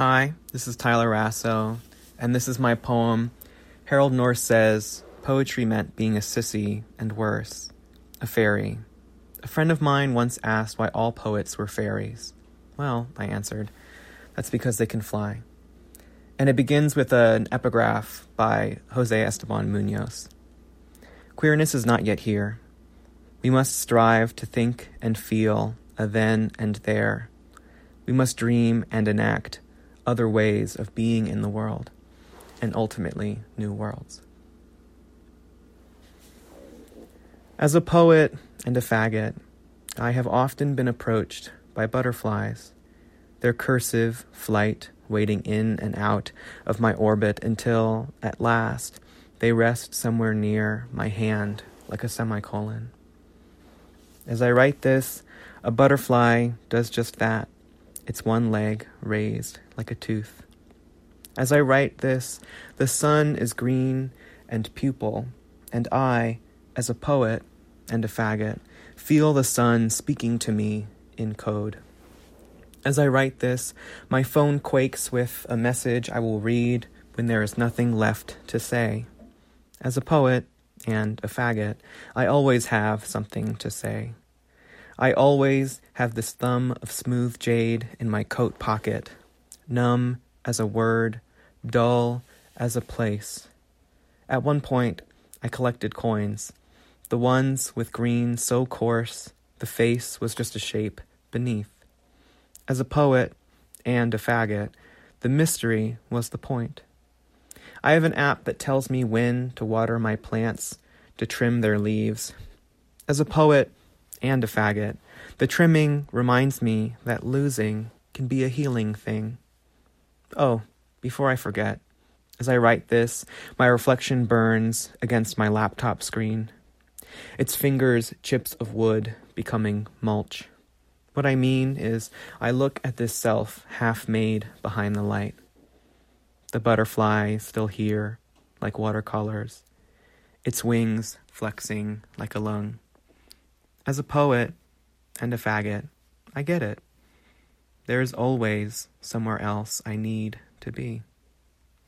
Hi, this is Tyler Rasso, and this is my poem. Harold Norse says poetry meant being a sissy and worse, a fairy. A friend of mine once asked why all poets were fairies. Well, I answered, that's because they can fly. And it begins with an epigraph by Jose Esteban Munoz. Queerness is not yet here. We must strive to think and feel a then and there. We must dream and enact other ways of being in the world, and ultimately new worlds. As a poet and a faggot, I have often been approached by butterflies, their cursive flight waiting in and out of my orbit until, at last, they rest somewhere near my hand like a semicolon. As I write this, a butterfly does just that, its one leg raised like a tooth. As I write this, the sun is green and pupil, and I, as a poet and a faggot, feel the sun speaking to me in code. As I write this, my phone quakes with a message I will read when there is nothing left to say. As a poet and a faggot, I always have something to say. I always have this thumb of smooth jade in my coat pocket, numb as a word, dull as a place. At one point, I collected coins, the ones with green so coarse the face was just a shape beneath. As a poet and a faggot, the mystery was the point. I have an app that tells me when to water my plants, to trim their leaves. As a poet and a faggot, the trimming reminds me that losing can be a healing thing. Oh, before I forget, as I write this, my reflection burns against my laptop screen. Its fingers chips of wood becoming mulch. What I mean is, I look at this self half made behind the light. The butterfly still here, like watercolors, its wings flexing like a lung. As a poet, and a faggot. I get it. There is always somewhere else I need to be.